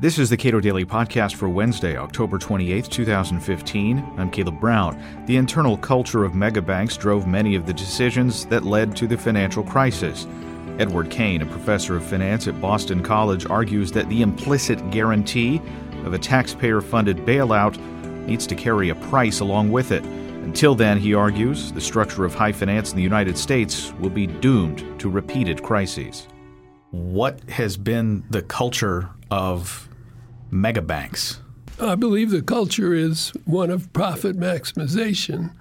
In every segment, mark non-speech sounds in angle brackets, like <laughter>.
This is the Cato Daily Podcast for Wednesday, October 28, 2015. I'm Caleb Brown. The internal culture of megabanks drove many of the decisions that led to the financial crisis. Edward Kane, a professor of finance at Boston College, argues that the implicit guarantee of a taxpayer funded bailout needs to carry a price along with it. Until then, he argues, the structure of high finance in the United States will be doomed to repeated crises. What has been the culture of megabanks? I believe the culture is one of profit maximization,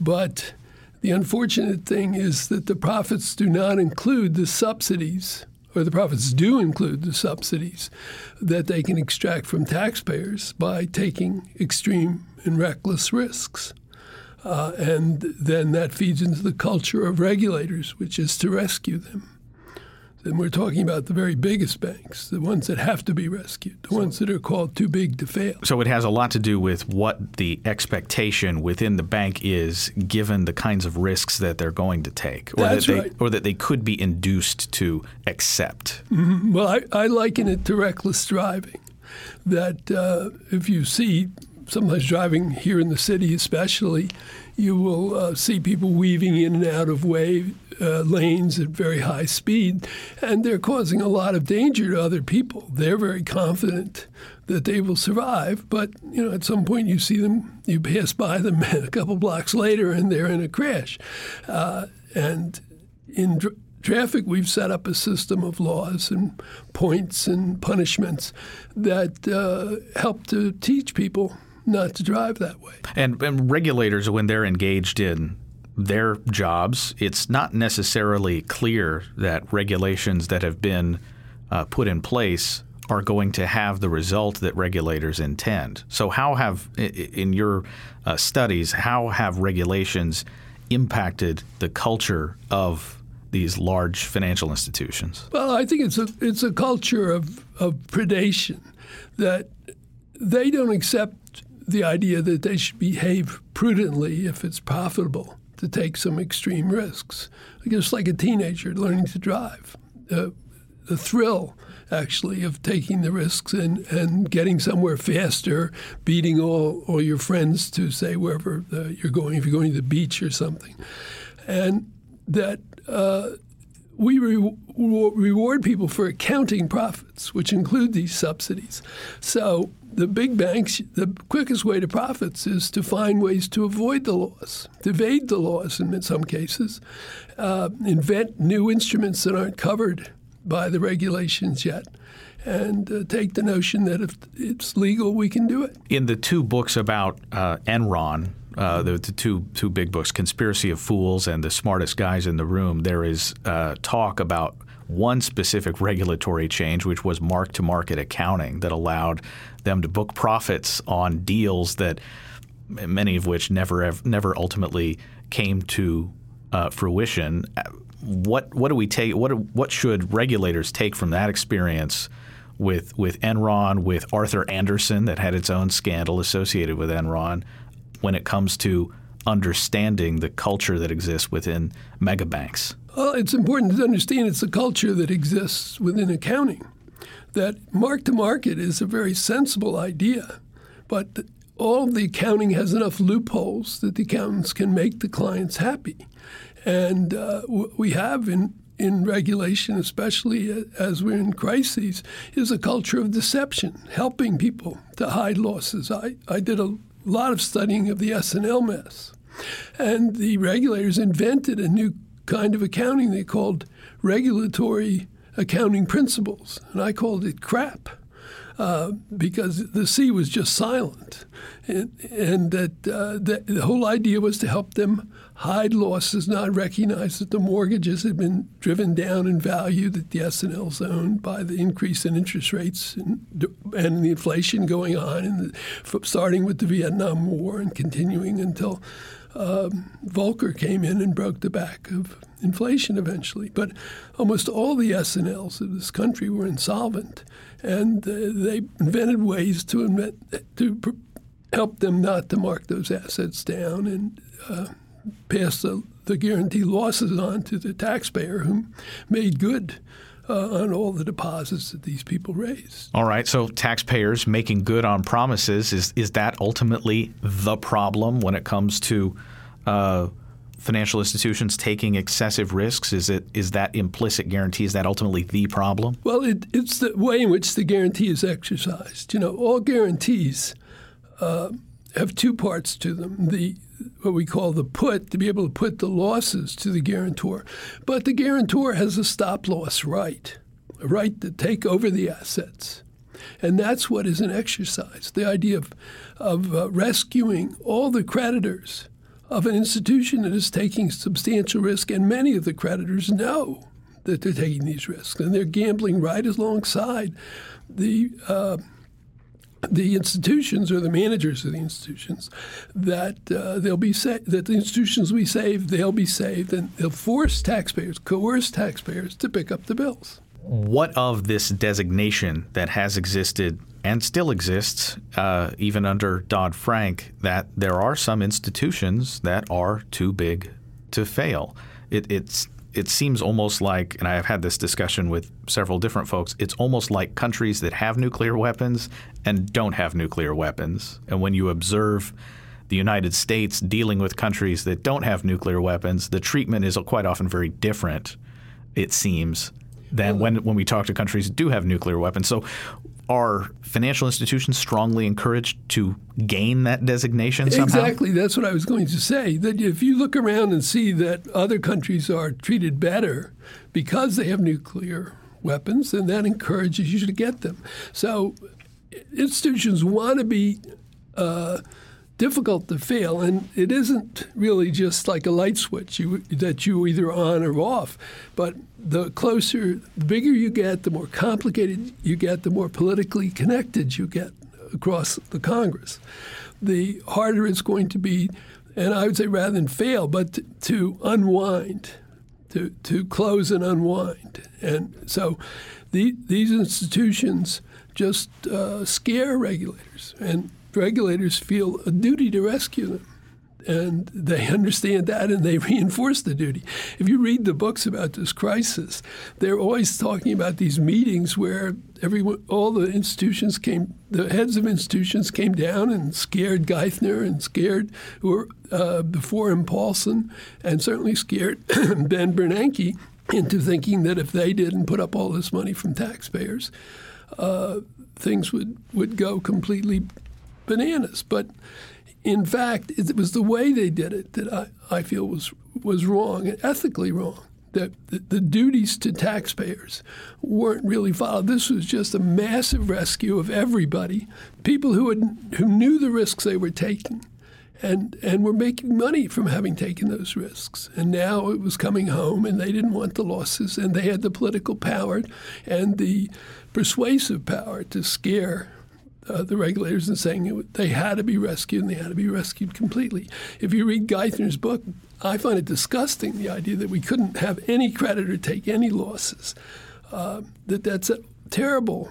but the unfortunate thing is that the profits do not include the subsidies, or the profits do include the subsidies that they can extract from taxpayers by taking extreme and reckless risks. Uh, and then that feeds into the culture of regulators, which is to rescue them. And we're talking about the very biggest banks, the ones that have to be rescued, the so, ones that are called too big to fail. So it has a lot to do with what the expectation within the bank is, given the kinds of risks that they're going to take, or That's that they right. or that they could be induced to accept. Mm-hmm. Well, I, I, liken it to reckless driving. That uh, if you see sometimes driving here in the city, especially, you will uh, see people weaving in and out of way uh, lanes at very high speed, and they're causing a lot of danger to other people. They're very confident that they will survive, but you know, at some point you see them, you pass by them <laughs> a couple blocks later, and they're in a crash. Uh, and in dr- traffic, we've set up a system of laws and points and punishments that uh, help to teach people not to drive that way. And, and regulators, when they're engaged in their jobs, it's not necessarily clear that regulations that have been uh, put in place are going to have the result that regulators intend. So, how have, in your uh, studies, how have regulations impacted the culture of these large financial institutions? Well, I think it's a it's a culture of, of predation that they don't accept the idea that they should behave prudently if it's profitable to take some extreme risks, just like a teenager learning to drive. Uh, the thrill, actually, of taking the risks and, and getting somewhere faster, beating all, all your friends to, say, wherever uh, you're going, if you're going to the beach or something. And that uh, we re- reward people for accounting profits, which include these subsidies. So the big banks, the quickest way to profits is to find ways to avoid the laws, to evade the laws in some cases, uh, invent new instruments that aren't covered by the regulations yet. And uh, take the notion that if it's legal, we can do it. In the two books about uh, Enron, uh, the, the, two two big books, "Conspiracy of Fools" and "The Smartest Guys in the Room," there is uh, talk about one specific regulatory change, which was mark to market accounting that allowed them to book profits on deals that many of which never never ultimately came to uh, fruition. What what do we take? What what should regulators take from that experience with with Enron, with Arthur Andersen that had its own scandal associated with Enron, when it comes to understanding the culture that exists within megabanks? Well, it's important to understand it's a culture that exists within accounting. That mark to market is a very sensible idea, but all the accounting has enough loopholes that the accountants can make the clients happy. And uh, we have in in regulation, especially as we're in crises, is a culture of deception, helping people to hide losses. I, I did a lot of studying of the S&L mess. And the regulators invented a new kind of accounting they called regulatory accounting principles. And I called it crap. Uh, because the C was just silent, and, and that, uh, the whole idea was to help them hide losses, not recognize that the mortgages had been driven down in value, that the S&Ls owned by the increase in interest rates and, and the inflation going on, and the, starting with the Vietnam War and continuing until um, Volcker came in and broke the back of inflation eventually. But almost all the S&Ls of this country were insolvent, and uh, they invented ways to invent, to pr- help them not to mark those assets down and uh, pass the, the guarantee losses on to the taxpayer who made good uh, on all the deposits that these people raise. All right. So taxpayers making good on promises is is that ultimately the problem when it comes to uh, financial institutions taking excessive risks? Is it is that implicit guarantee? Is that ultimately the problem? Well, it, it's the way in which the guarantee is exercised. You know, all guarantees uh, have two parts to them: the what we call the put to be able to put the losses to the guarantor, but the guarantor has a stop loss right, a right to take over the assets. And that's what is an exercise the idea of, of uh, rescuing all the creditors of an institution that is taking substantial risk, and many of the creditors know that they're taking these risks, and they're gambling right alongside the uh, the institutions or the managers of the institutions that uh, they'll be sa- that the institutions we save they'll be saved, and they'll force taxpayers, coerce taxpayers to pick up the bills. What of this designation that has existed and still exists, uh, even under Dodd Frank, that there are some institutions that are too big to fail. It, it's it seems almost like, and I've had this discussion with several different folks, it's almost like countries that have nuclear weapons and don't have nuclear weapons. And when you observe the United States dealing with countries that don't have nuclear weapons, the treatment is quite often very different, it seems, than when, when we talk to countries that do have nuclear weapons. So are financial institutions strongly encouraged to gain that designation somehow? Exactly. That's what I was going to say. That if you look around and see that other countries are treated better because they have nuclear weapons, then that encourages you to get them. So institutions want to be uh, difficult to fail, and it isn't really just like a light switch you, that you either on or off. But the closer, the bigger you get, the more complicated you get, the more politically connected you get across the Congress. The harder it's going to be, and I would say rather than fail, but to, to unwind, to, to close and unwind. And so the, these institutions just uh, scare regulators. And regulators feel a duty to rescue them. And they understand that and they <laughs> reinforce the duty. If you read the books about this crisis, they're always talking about these meetings where everyone, all the institutions came, the heads of institutions came down and scared Geithner and scared or uh, before him Paulson, and certainly scared <clears throat> Ben Bernanke into thinking that if they didn't put up all this money from taxpayers, uh, things would, would go completely bananas. But in fact, it was the way they did it that I, I feel was was wrong and ethically wrong. That the, the, duties to taxpayers weren't really followed. This was just a massive rescue of everybody, people who had, who knew the risks they were taking, and and were making money from having taken those risks. And now it was coming home, and they didn't want the losses, and they had the political power and the persuasive power to scare uh, the regulators and saying it, they had to be rescued and they had to be rescued completely. If you read Geithner's book, I find it disgusting the idea that we couldn't have any creditor take any losses. Uh, that that's terrible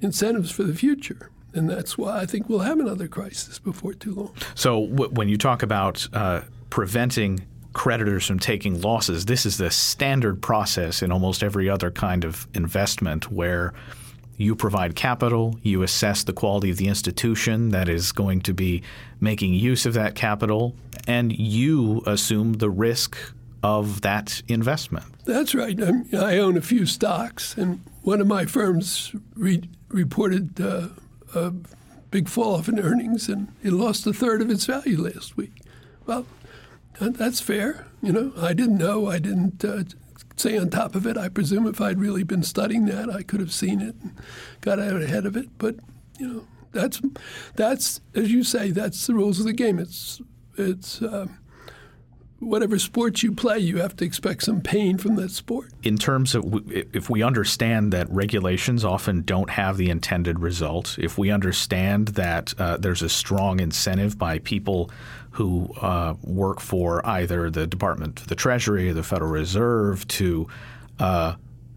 incentives for the future. And that's why I think we'll have another crisis before too long. So, w- when you talk about uh, preventing creditors from taking losses, this is the standard process in almost every other kind of investment where you provide capital, you assess the quality of the institution that is going to be making use of that capital, and you assume the risk of that investment. That's right. I'm, i own a few stocks, and one of my firms re- reported uh, a big fall off in earnings, and it lost a third of its value last week. Well, that's fair. You know, I didn't know. I didn't uh, stay on top of it. I presume if I'd really been studying that, I could have seen it and got out ahead of it. But you know, that's that's as you say, that's the rules of the game. It's it's. Um, whatever sport you play, you have to expect some pain from that sport. In terms of if we understand that regulations often don't have the intended result, if we understand that uh, there's a strong incentive by people who uh, work for either the Department of the Treasury or the Federal Reserve to uh,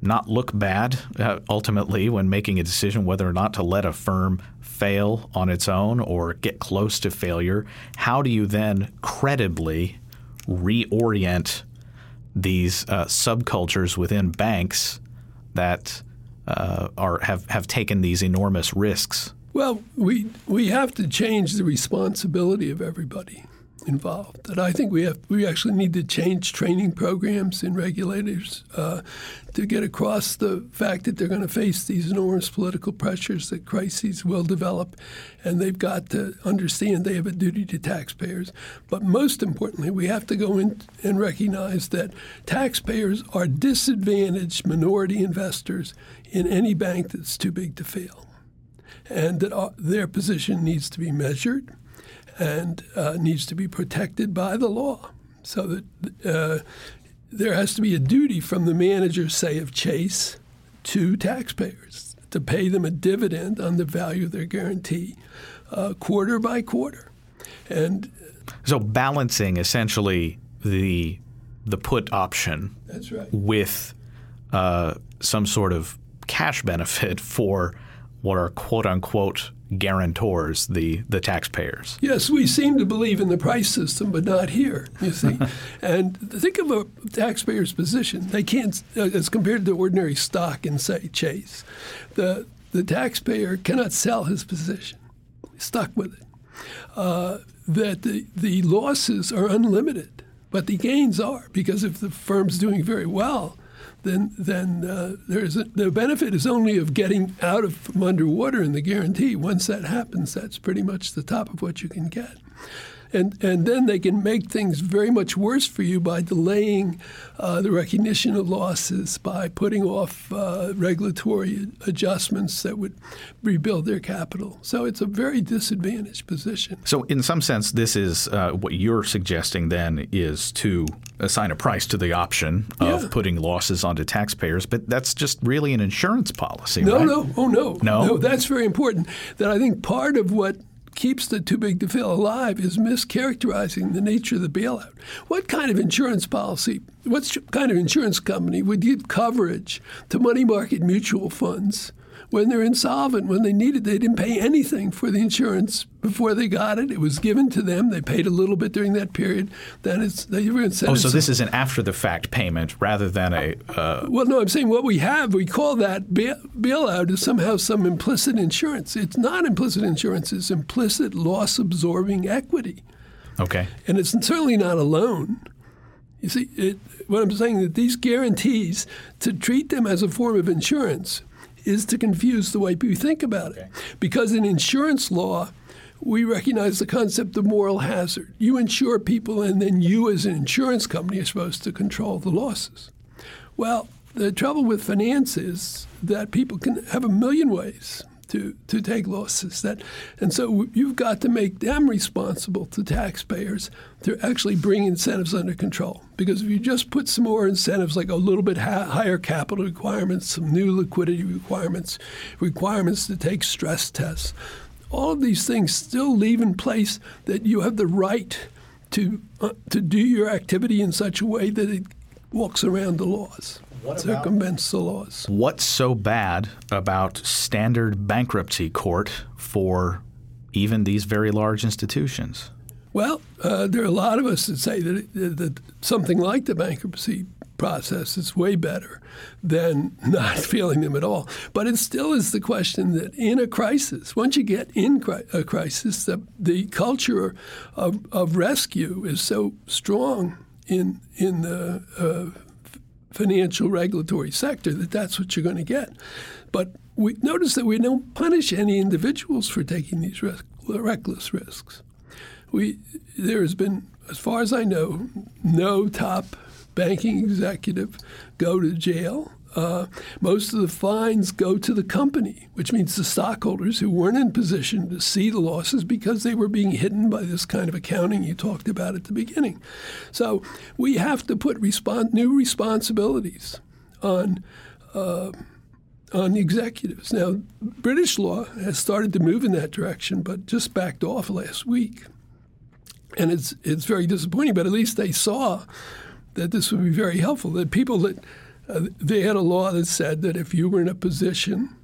not look bad uh, ultimately when making a decision whether or not to let a firm fail on its own or get close to failure. How do you then credibly reorient these uh, subcultures within banks that uh, are have, have taken these enormous risks? Well, we we have to change the responsibility of everybody involved. And I think we have we actually need to change training programs in regulators uh, to get across the fact that they're going to face these enormous political pressures that crises will develop, and they've got to understand they have a duty to taxpayers. But most importantly, we have to go in and recognize that taxpayers are disadvantaged minority investors in any bank that's too big to fail, and that uh, their position needs to be measured and uh, needs to be protected by the law. So that uh, there has to be a duty from the manager, say, of Chase to taxpayers to pay them a dividend on the value of their guarantee uh, quarter by quarter. And so balancing essentially the the put option that's right. with uh, some sort of cash benefit for what are quote unquote guarantors, the, the taxpayers. Yes, we seem to believe in the price system, but not here, you see. <laughs> and think of a taxpayer's position. They can't, uh, as compared to ordinary stock in, say, Chase, the, the taxpayer cannot sell his position. He's stuck with it. Uh, that the, the losses are unlimited, but the gains are, because if the firm's doing very well, then then uh, there's the benefit is only of getting out of from underwater in the guarantee. Once that happens, that's pretty much the top of what you can get and and then they can make things very much worse for you by delaying uh, the recognition of losses, by putting off uh, regulatory adjustments that would rebuild their capital. So it's a very disadvantaged position. So in some sense, this is uh, what you're suggesting. Then is to assign a price to the option of yeah. putting losses onto taxpayers, but that's just really an insurance policy. No, right? no, oh no, no, no. That's very important. That I think part of what keeps the too big to fail alive is mischaracterizing the nature of the bailout. What kind of insurance policy, what kind of insurance company would give coverage to money market mutual funds when they're insolvent, when they need it, they didn't pay anything for the insurance before they got it. It was given to them. They paid a little bit during that period. Then it's they were Oh, so this is an after the fact payment rather than a. Uh... Well, no, I'm saying what we have, we call that bail- bailout is somehow some implicit insurance. It's not implicit insurance. It's implicit loss absorbing equity. Okay. And it's certainly not a loan. You see, it, what I'm saying is that these guarantees to treat them as a form of insurance is to confuse the way people think about it. Because in insurance law, we recognize the concept of moral hazard. You insure people, and then you, as an insurance company, are supposed to control the losses. Well, the trouble with finance is that people can have a million ways to, to take losses. That, and so you've got to make them responsible to taxpayers to actually bring incentives under control. Because if you just put some more incentives, like a little bit ha- higher capital requirements, some new liquidity requirements, requirements to take stress tests, all of these things still leave in place that you have the right to uh, to do your activity in such a way that it walks around the laws what circumvents the laws. What's so bad about standard bankruptcy court for even these very large institutions? Well, uh, there are a lot of us that say that, that something like the bankruptcy process is way better than <laughs> not feeling them at all. But it still is the question that in a crisis, once you get in a crisis, the, the culture of, of rescue is so strong in in the uh, financial regulatory sector that that's what you're going to get. But we notice that we don't punish any individuals for taking these risk, reckless risks. We there has been, as far as I know, no top banking executive go to jail uh, most of the fines go to the company, which means the stockholders who weren't in position to see the losses because they were being hidden by this kind of accounting you talked about at the beginning. So we have to put new responsibilities on. Uh, on the executives. Now, British law has started to move in that direction, but just backed off last week. And it's it's very disappointing, but at least they saw that this would be very helpful. That people that uh, they had a law that said that if you were in a position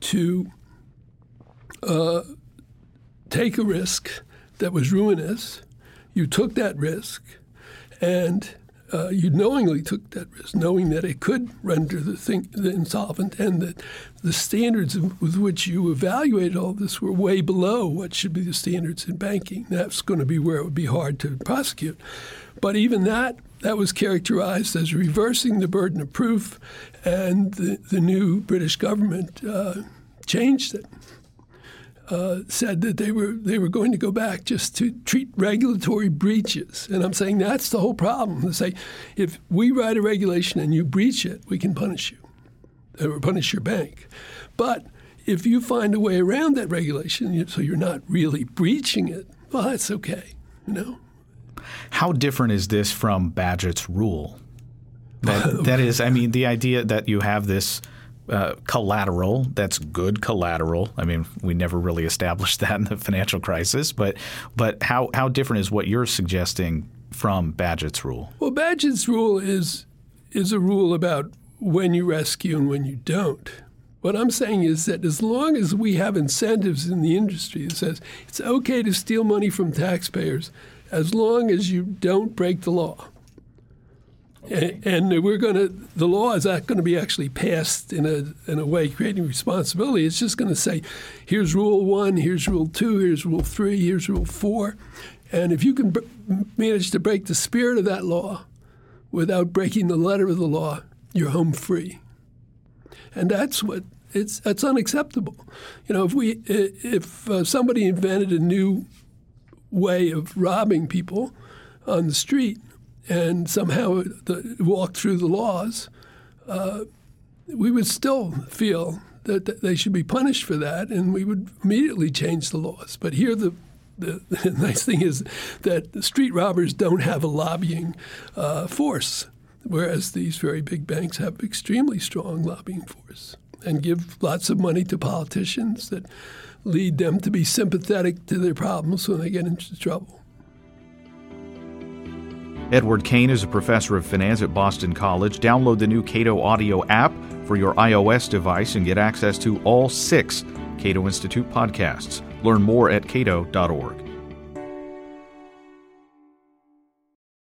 to uh, take a risk that was ruinous, you took that risk, and uh, you knowingly took that risk, knowing that it could render the thing the insolvent, and that the standards with which you evaluated all this were way below what should be the standards in banking. That's going to be where it would be hard to prosecute. But even that, that was characterized as reversing the burden of proof, and the, the new British government uh, changed it uh, said that they were they were going to go back just to treat regulatory breaches, and I'm saying that's the whole problem. They say if we write a regulation and you breach it, we can punish you, or punish your bank, but if you find a way around that regulation, so you're not really breaching it, well, that's okay, you know. How different is this from Bagehot's rule? That, <laughs> that is, I mean, the idea that you have this uh, collateral that's good collateral. I mean, we never really established <laughs> that in the financial crisis, but but how how different is what you're suggesting from Bagehot's rule? Well, Bagehot's rule is is a rule about when you rescue and when you don't. What I'm saying is that as long as we have incentives in the industry that says it's okay to steal money from taxpayers as long as you don't break the law and, we're going to, the law is not going to be actually passed in a, in a way creating responsibility. It's just going to say, here's rule one, here's rule two, here's rule three, here's rule four. And if you can b- manage to break the spirit of that law without breaking the letter of the law, you're home free. And that's what it's that's unacceptable. You know, if we if uh, somebody invented a new way of robbing people on the street, and somehow the, walk through the laws, uh, we would still feel that, that, they should be punished for that, and we would immediately change the laws. But here, the, the, <laughs> the nice thing is that street robbers don't have a lobbying uh, force, whereas these very big banks have extremely strong lobbying force and give lots of money to politicians that lead them to be sympathetic to their problems when they get into trouble. Edward Kane is a professor of finance at Boston College. Download the new Cato Audio app for your iOS device and get access to all six Cato Institute podcasts. Learn more at cato.org.